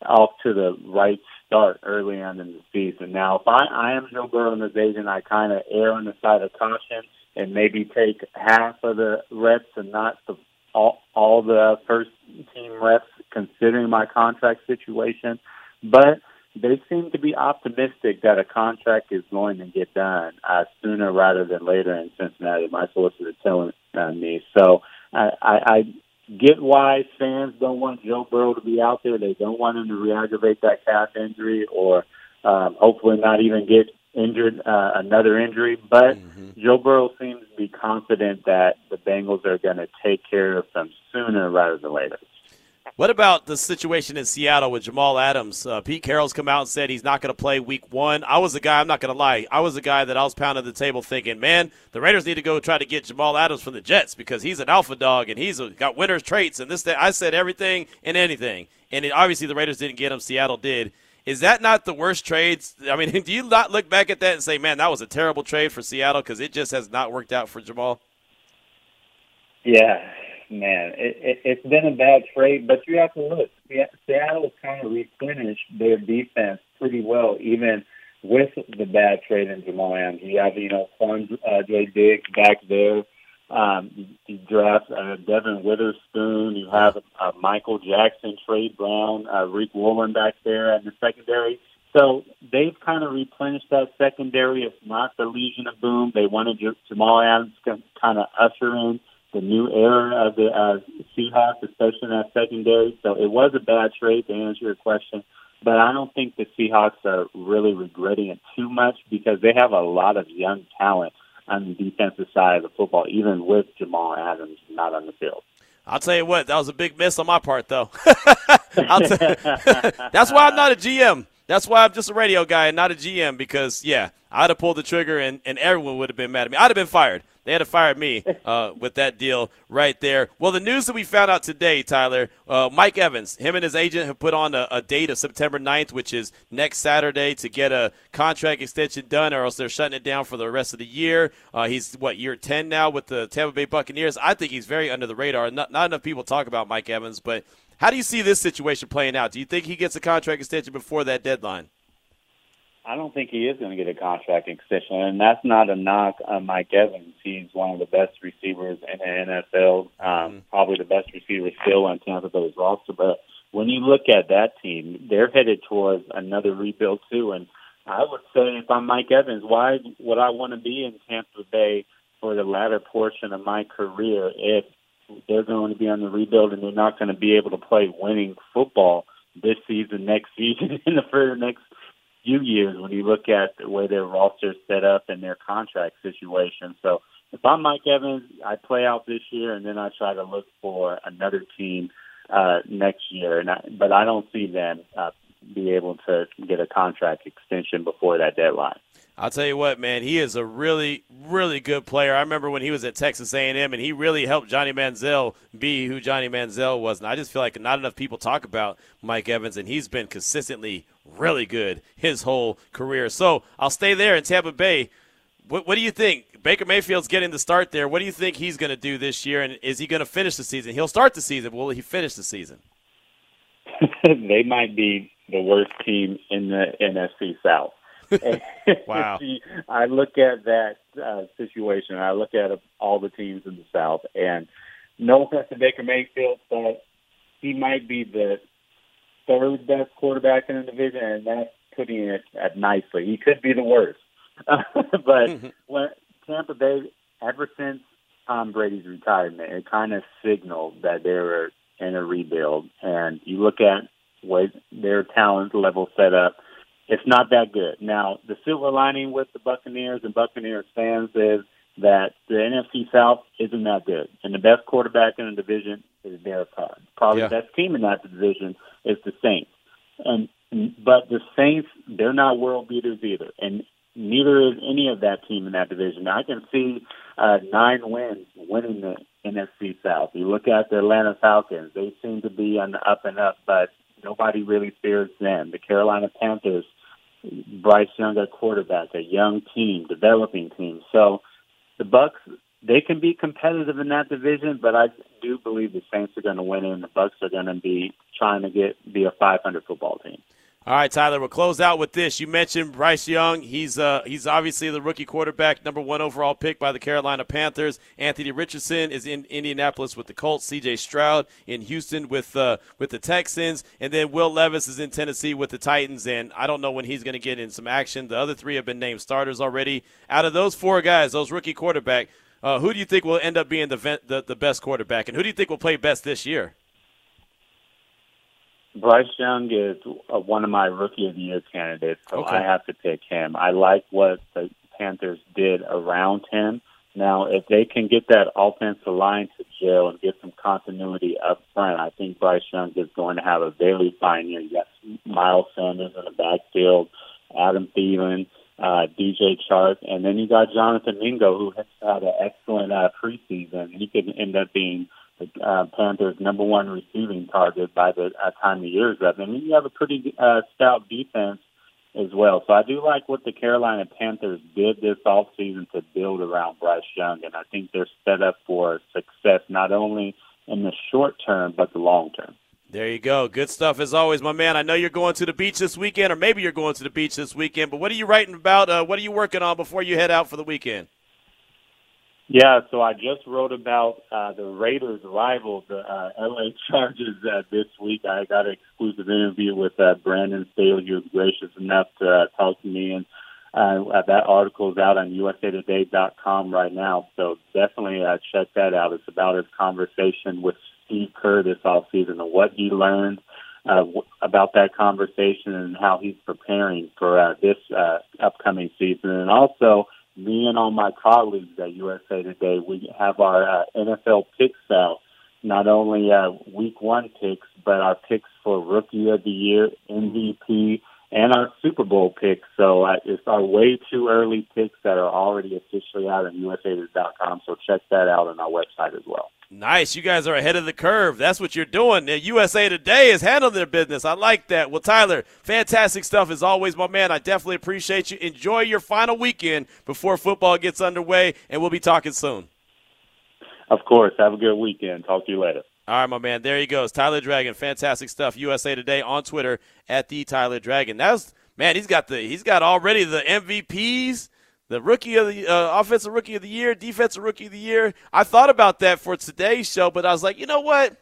off to the right start early on in the season. Now, if I, I am Joe Burrow in this agent, I kind of err on the side of caution and maybe take half of the reps and not the all, all the first team reps, considering my contract situation. But they seem to be optimistic that a contract is going to get done uh, sooner rather than later in Cincinnati. My sources are telling uh, me. So I, I get why fans don't want Joe Burrow to be out there. They don't want him to re-aggravate that calf injury or um, hopefully not even get injured uh, another injury. But Joe Burrow seems to be confident that the Bengals are going to take care of them sooner rather than later. What about the situation in Seattle with Jamal Adams? Uh, Pete Carroll's come out and said he's not going to play week one. I was a guy, I'm not going to lie, I was a guy that I was pounding the table thinking, man, the Raiders need to go try to get Jamal Adams from the Jets because he's an alpha dog and he's got winner's traits and this, that. I said everything and anything. And it, obviously the Raiders didn't get him, Seattle did. Is that not the worst trades? I mean, do you not look back at that and say, man, that was a terrible trade for Seattle because it just has not worked out for Jamal? Yeah, man, it, it, it's been a bad trade, but you have to look. Seattle kind of replenished their defense pretty well, even with the bad trade in Jamal Adams. You have, you know, Quan uh. Diggs back there. Um, you, draft uh, Devon Witherspoon. You have uh, Michael Jackson, Tre Brown, uh, Riq Woolen back there in the secondary. So they've kind of replenished that secondary. It's not the Legion of Boom. They wanted Jamal Adams to kind of usher in the new era of the uh, Seahawks, especially in that secondary. So it was a bad trade to answer your question, but I don't think the Seahawks are really regretting it too much because they have a lot of young talent on the defensive side of the football, even with Jamal Adams not on the field. I'll tell you what, that was a big miss on my part, though. That's why I'm not a GM. That's why I'm just a radio guy and not a GM because, yeah, I'd have pulled the trigger and, and everyone would have been mad at me. I'd have been fired. They had to fire me uh, with that deal right there. Well, the news that we found out today, Tyler, uh, Mike Evans, him and his agent have put on a, a, date of September 9th, which is next Saturday, to get a contract extension done, or else they're shutting it down for the rest of the year. Uh, he's, what, year 10 now with the Tampa Bay Buccaneers? I think he's very under the radar. Not, not enough people talk about Mike Evans, but how do you see this situation playing out? Do you think he gets a contract extension before that deadline? I don't think he is going to get a contract extension, and that's not a knock on Mike Evans. He's one of the best receivers in the NFL, um, mm-hmm. probably the best receiver still on Tampa Bay's roster. But when you look at that team, they're headed towards another rebuild too. And I would say, if I'm Mike Evans, why would I want to be in Tampa Bay for the latter portion of my career if they're going to be on the rebuild and they're not going to be able to play winning football this season, next season, and for the next few years when you look at the way their roster is set up and their contract situation. So if I'm Mike Evans, I play out this year and then I try to look for another team uh, next year. And I, but I don't see them uh, be able to get a contract extension before that deadline. I'll tell you what, man, he is a really, really good player. I remember when he was at Texas A&M, and he really helped Johnny Manziel be who Johnny Manziel was. And I just feel like not enough people talk about Mike Evans, and he's been consistently really good his whole career. So I'll stay there in Tampa Bay. What, what do you think? Baker Mayfield's getting the start there. What do you think he's going to do this year, and is he going to finish the season? He'll start the season. Will he finish the season? they might be the worst team in the NFC South. wow. I look at that uh, situation. I look at all the teams in the South, and no offense to Baker Mayfield, but he might be the third best quarterback in the division, and that's putting it at nicely. He could be the worst. but when Tampa Bay, ever since Tom Brady's retirement, it kind of signaled that they were in a rebuild. And you look at what their talent level set up, it's not that good. Now, the silver lining with the Buccaneers and Buccaneers fans is that the NFC South isn't that good, and the best quarterback in the division is Derek Carr. Probably yeah. the best team in that division is the Saints, and but the Saints they're not world beaters either, and neither is any of that team in that division. Now, I can see uh, nine wins winning the NFC South. You look at the Atlanta Falcons; they seem to be on the up and up, but nobody really fears them. The Carolina Panthers. Bryce Young at quarterback, a young team, developing team. So the Bucks they can be competitive in that division, but I do believe the Saints are going to win it, and the Bucks are going to be trying to get be a 500 football team. All right, Tyler, we'll close out with this. You mentioned Bryce Young. He's uh, he's obviously the rookie quarterback, number one overall pick by the Carolina Panthers. Anthony Richardson is in Indianapolis with the Colts. C.J. Stroud in Houston with uh, with the Texans, and then Will Levis is in Tennessee with the Titans. And I don't know when he's going to get in some action. The other three have been named starters already. Out of those four guys, those rookie quarterback, uh, who do you think will end up being the, the the best quarterback, and who do you think will play best this year? Bryce Young is uh, one of my rookie of the year candidates, so okay. I have to pick him. I like what the Panthers did around him. Now, if they can get that offensive line to gel and get some continuity up front, I think Bryce Young is going to have a very fine year. You got Miles Sanders in the backfield, Adam Thielen, uh, DJ Chark, and then you got Jonathan Mingo, who has had an excellent uh, preseason. He could end up being – uh, Panthers' number one receiving target by the uh, time the year's up. And you have a pretty uh, stout defense as well. So I do like what the Carolina Panthers did this offseason to build around Bryce Young, and I think they're set up for success not only in the short term, but the long term. There you go. Good stuff as always, my man. I know you're going to the beach this weekend, or maybe you're going to the beach this weekend. But what are you writing about? Uh, what are you working on before you head out for the weekend? Yeah, so I just wrote about uh, the Raiders' rival, the uh, LA Chargers, uh, this week. I got an exclusive interview with uh, Brandon Staley, who was gracious enough to uh, talk to me, and uh, that article is out on USAToday.com right now. So definitely uh, check that out. It's about his conversation with Steve Kerr this offseason and what he learned uh, about that conversation and how he's preparing for uh, this uh, upcoming season. And also, me and all my colleagues at USA Today, we have our uh, NFL picks out. Not only uh, week one picks, but our picks for Rookie of the Year, MVP, and our Super Bowl picks. So uh, it's our way too early picks that are already officially out on USAToday.com. So check that out on our website as well. Nice. You guys are ahead of the curve. That's what you're doing. The USA Today is handling their business. I like that. Well, Tyler, fantastic stuff as always, my man. I definitely appreciate you. Enjoy your final weekend before football gets underway, and we'll be talking soon. Of course. Have a good weekend. Talk to you later. All right, my man. There he goes. Tyler Dragon. Fantastic stuff. USA Today on Twitter at the Tyler Dragon. That's man, he's got the he's got already the MVPs the rookie of the uh, offensive rookie of the year, defensive rookie of the year. I thought about that for today's show, but I was like, you know what?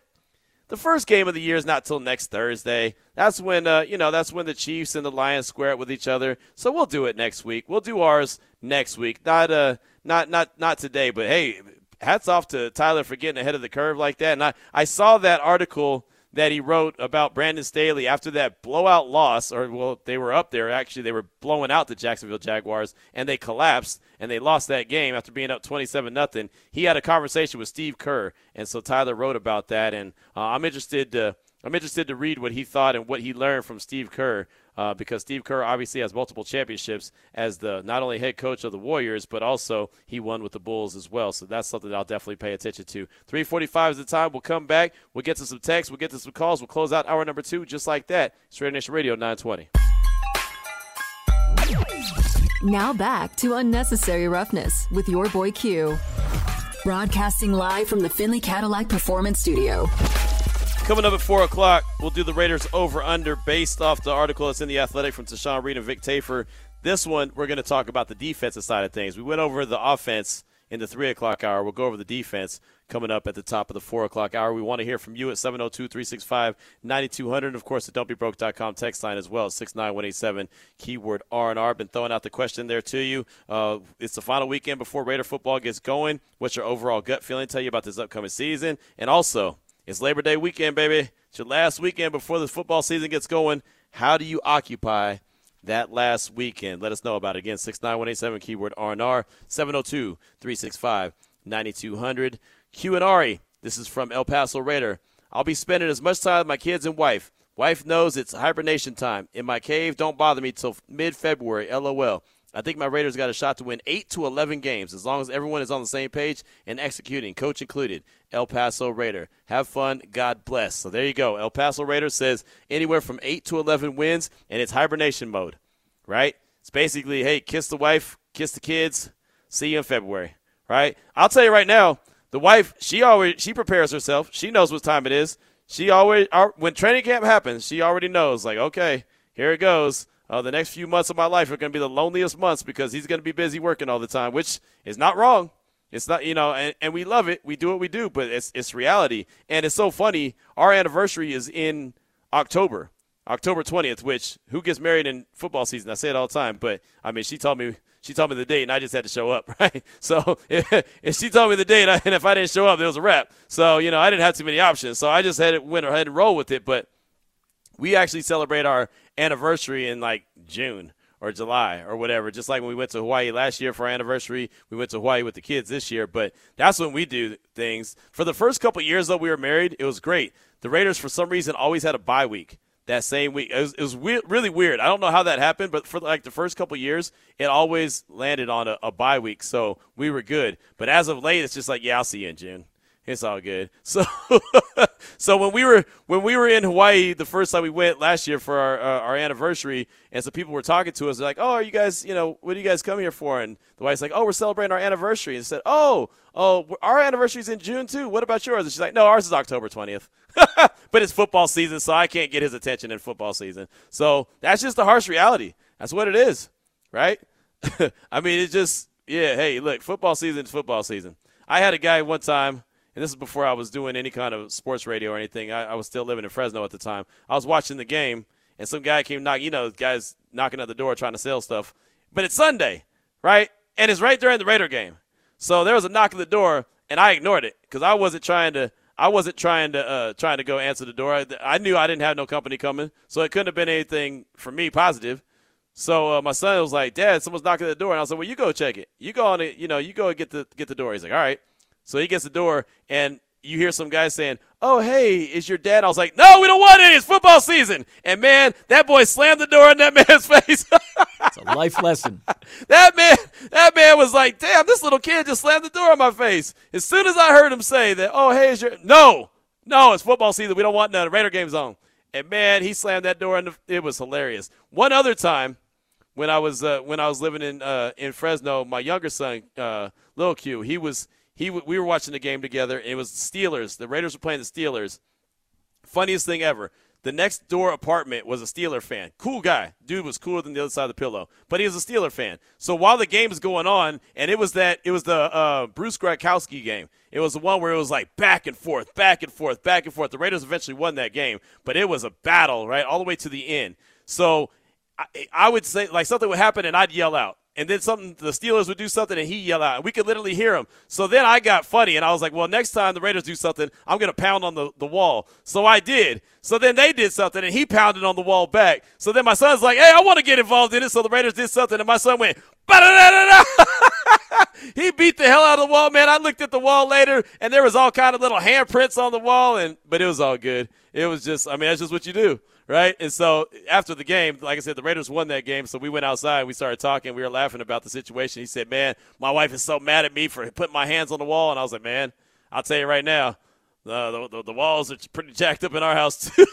The first game of the year is not till next Thursday. That's when uh, you know that's when the Chiefs and the Lions square it with each other. So we'll do it next week. We'll do ours next week. Not uh not not not today, but hey, hats off to Tyler for getting ahead of the curve like that. And I, I saw that article that he wrote about Brandon Staley after that blowout loss, or well, they were up there actually. They were blowing out the Jacksonville Jaguars, and they collapsed and they lost that game after being up 27 nothing. He had a conversation with Steve Kerr, and so Tyler wrote about that, and uh, I'm interested to I'm interested to read what he thought and what he learned from Steve Kerr uh, because Steve Kerr obviously has multiple championships as the not only head coach of the Warriors, but also he won with the Bulls as well. So that's something that I'll definitely pay attention to. 345 is the time. We'll come back. We'll get to some texts. We'll get to some calls. We'll close out hour number two just like that. Straight Nation Radio 920. Now back to Unnecessary Roughness with your boy Q. Broadcasting live from the Findlay Cadillac Performance Studio. Coming up at 4 o'clock, we'll do the Raiders over under based off the article that's in The Athletic from Tashan Reed and Vic Tafur. This one, we're going to talk about the defensive side of things. We went over the offense in the 3 o'clock hour. We'll go over the defense coming up at the top of the 4 o'clock hour. We want to hear from you at 702 365 9200. Of course, the don'tbebroke.com text line as well, 69187, keyword R&R. Been throwing out the question there to you. Uh, it's the final weekend before Raider football gets going. What's your overall gut feeling? Tell you about this upcoming season. And also, it's Labor Day weekend, baby. It's your last weekend before the football season gets going. How do you occupy that last weekend? Let us know about it. Again, 69187, keyword R&R, 702-365-9200. Q and Ari, this is from El Paso Raider. I'll be spending as much time with my kids and wife. Wife knows it's hibernation time. In my cave, don't bother me till mid-February, LOL. I think my Raiders got a shot to win 8 to 11 games as long as everyone is on the same page and executing, coach included. El Paso Raider. Have fun. God bless. So there you go. El Paso Raider says anywhere from 8 to 11 wins, and it's hibernation mode, right? It's basically, hey, kiss the wife, kiss the kids, see you in February, right? I'll tell you right now, the wife, she always she prepares herself. She knows what time it is. She always uh, when training camp happens, she already knows like, okay, here it goes uh, the next few months of my life are going to be the loneliest months because he's going to be busy working all the time, which is not wrong. It's not, you know, and, and we love it. We do what we do, but it's, it's reality. And it's so funny. Our anniversary is in October, October 20th, which who gets married in football season? I say it all the time, but I mean, she told me, she told me the date and I just had to show up, right? So if, she told me the date and if I didn't show up, there was a wrap. So, you know, I didn't have too many options. So I just had to went ahead and roll with it. But we actually celebrate our anniversary in like June or July or whatever. Just like when we went to Hawaii last year for our anniversary, we went to Hawaii with the kids this year. But that's when we do things. For the first couple years though we were married, it was great. The Raiders for some reason always had a bye week that same week. It was, it was really weird. I don't know how that happened, but for like the first couple years, it always landed on a, a bye week, so we were good. But as of late, it's just like, yeah, I'll see you in June. It's all good. So, so when we were when we were in Hawaii the first time we went last year for our uh, our anniversary, and some people were talking to us, they're like, "Oh, are you guys, you know, what do you guys come here for?" And the wife's like, "Oh, we're celebrating our anniversary." And said, "Oh, oh, our anniversary's in June too. What about yours?" And she's like, "No, ours is October 20th." but it's football season, so I can't get his attention in football season. So that's just the harsh reality. That's what it is, right? I mean, it's just yeah. Hey, look, football season is football season. I had a guy one time and this is before I was doing any kind of sports radio or anything. I, I, was still living in Fresno at the time. I was watching the game, and some guy came knocking. You know, guys knocking at the door trying to sell stuff. But it's Sunday, right? And it's right during the Raider game. So there was a knock at the door, and I ignored it because I wasn't trying to. I wasn't trying to uh, trying to go answer the door. I, I, knew I didn't have no company coming, so it couldn't have been anything for me positive. So uh, my son was like, "Dad, someone's knocking at the door," and I was like, "Well, you go check it. You go on it. You know, you go get the get the door." He's like, "All right." So he gets the door, and you hear some guy saying, "Oh, hey, is your dad?" I was like, "No, we don't want it. It's football season." And man, that boy slammed the door in that man's face. it's a life lesson. that man, that man was like, "Damn, this little kid just slammed the door in my face." As soon as I heard him say that, "Oh, hey, is your no, no, it's football season. We don't want none. Raider game's on." And man, he slammed that door, and it was hilarious. One other time, when I was uh, when I was living in uh, in Fresno, my younger son, uh, Lil Q, he was he we were watching the game together. it was Steelers. The Raiders were playing the Steelers. Funniest thing ever. The next door apartment was a Steeler fan. Cool guy. Dude was cooler than the other side of the pillow. But he was a Steeler fan. So while the game was going on, and it was that it was the uh, Bruce Gradkowski game. It was the one where it was like back and forth, back and forth, back and forth. The Raiders eventually won that game, but it was a battle, right, all the way to the end. So I would say like something would happen, and I'd yell out and then something the Steelers would do something and he yell out. We could literally hear him. So then I got funny and I was like, well, next time the Raiders do something, I'm to pound on the, the wall. So I did. So then they did something and he pounded on the wall back. So then my son's like, hey, I want to get involved in it. So the Raiders did something and my son went, he beat the hell out of the wall, man. I looked at the wall later and there was all kind of little handprints on the wall and but it was all good. It was just I mean, that's just what you do right? And so after the game, like I said, the Raiders won that game. So we went outside, we started talking, we were laughing about the situation. He said, "Man, my wife is so mad at me for putting my hands on the wall," and I was like, "Man, I'll tell you right now, the, the, the walls are pretty jacked up in our house too."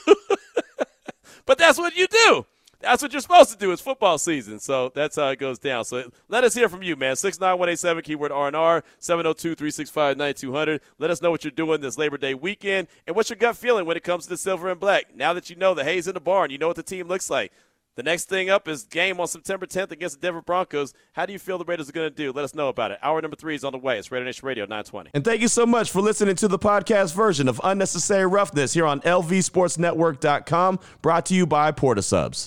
but that's what you do. That's what you're supposed to do. It's football season, so that's how it goes down. So let us hear from you, man. Six nine one eight seven keyword R and R seven zero oh two three six five nine two hundred. Let us know what you're doing this Labor Day weekend and what's your gut feeling when it comes to the silver and black. Now that you know the hay's in the barn, you know what the team looks like. The next thing up is game on September 10th against the Denver Broncos. How do you feel the Raiders are going to do? Let us know about it. Hour number three is on the way. It's Raider Nation Radio 920. And thank you so much for listening to the podcast version of Unnecessary Roughness here on LVSportsNetwork.com, brought to you by Port of Subs.